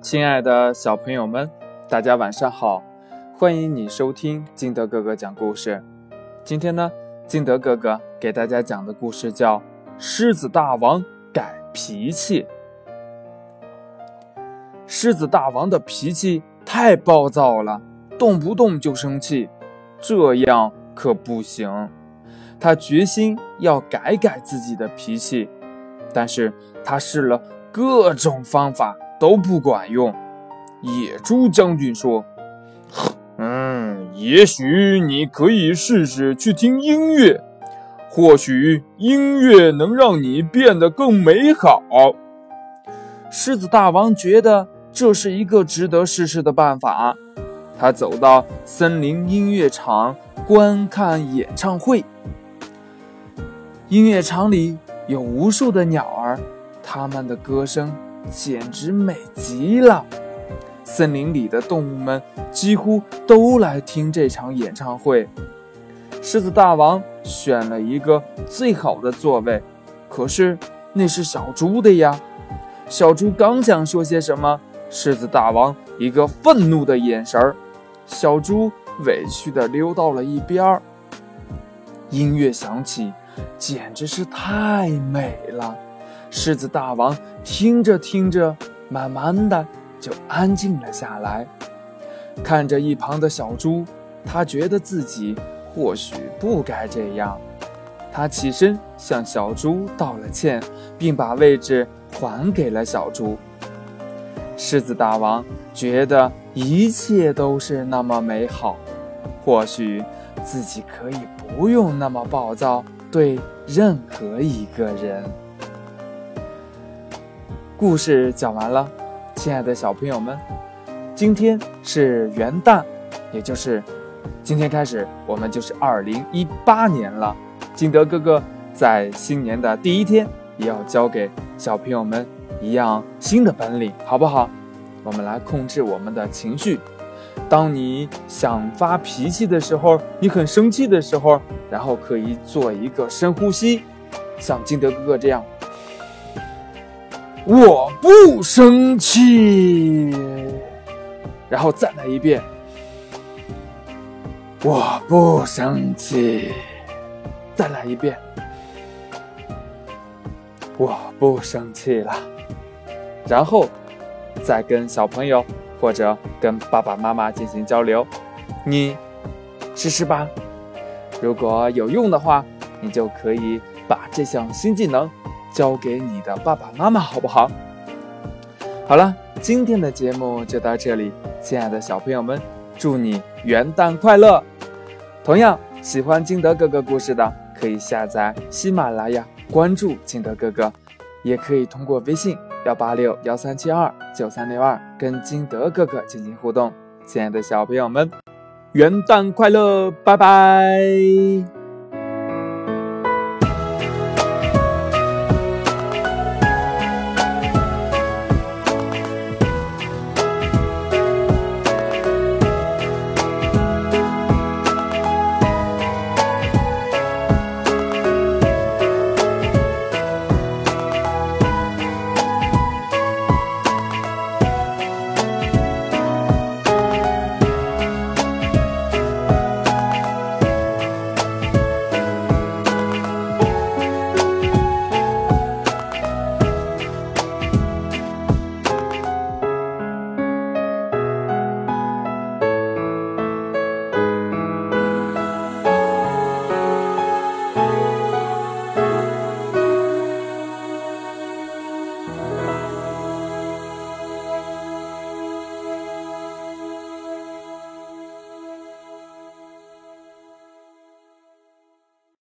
亲爱的小朋友们，大家晚上好！欢迎你收听金德哥哥讲故事。今天呢，金德哥哥给大家讲的故事叫《狮子大王改脾气》。狮子大王的脾气太暴躁了，动不动就生气，这样可不行。他决心要改改自己的脾气，但是他试了各种方法。都不管用。野猪将军说：“嗯，也许你可以试试去听音乐，或许音乐能让你变得更美好。”狮子大王觉得这是一个值得试试的办法。他走到森林音乐场观看演唱会。音乐场里有无数的鸟儿，它们的歌声。简直美极了！森林里的动物们几乎都来听这场演唱会。狮子大王选了一个最好的座位，可是那是小猪的呀。小猪刚想说些什么，狮子大王一个愤怒的眼神儿，小猪委屈地溜到了一边儿。音乐响起，简直是太美了。狮子大王听着听着，慢慢的就安静了下来。看着一旁的小猪，他觉得自己或许不该这样。他起身向小猪道了歉，并把位置还给了小猪。狮子大王觉得一切都是那么美好，或许自己可以不用那么暴躁对任何一个人。故事讲完了，亲爱的小朋友们，今天是元旦，也就是今天开始，我们就是二零一八年了。金德哥哥在新年的第一天，也要教给小朋友们一样新的本领，好不好？我们来控制我们的情绪。当你想发脾气的时候，你很生气的时候，然后可以做一个深呼吸，像金德哥哥这样。我不生气，然后再来一遍。我不生气，再来一遍。我不生气了，然后再跟小朋友或者跟爸爸妈妈进行交流，你试试吧。如果有用的话，你就可以把这项新技能。交给你的爸爸妈妈好不好？好了，今天的节目就到这里，亲爱的小朋友们，祝你元旦快乐！同样喜欢金德哥哥故事的，可以下载喜马拉雅，关注金德哥哥，也可以通过微信幺八六幺三七二九三六二跟金德哥哥进行互动。亲爱的小朋友们，元旦快乐！拜拜。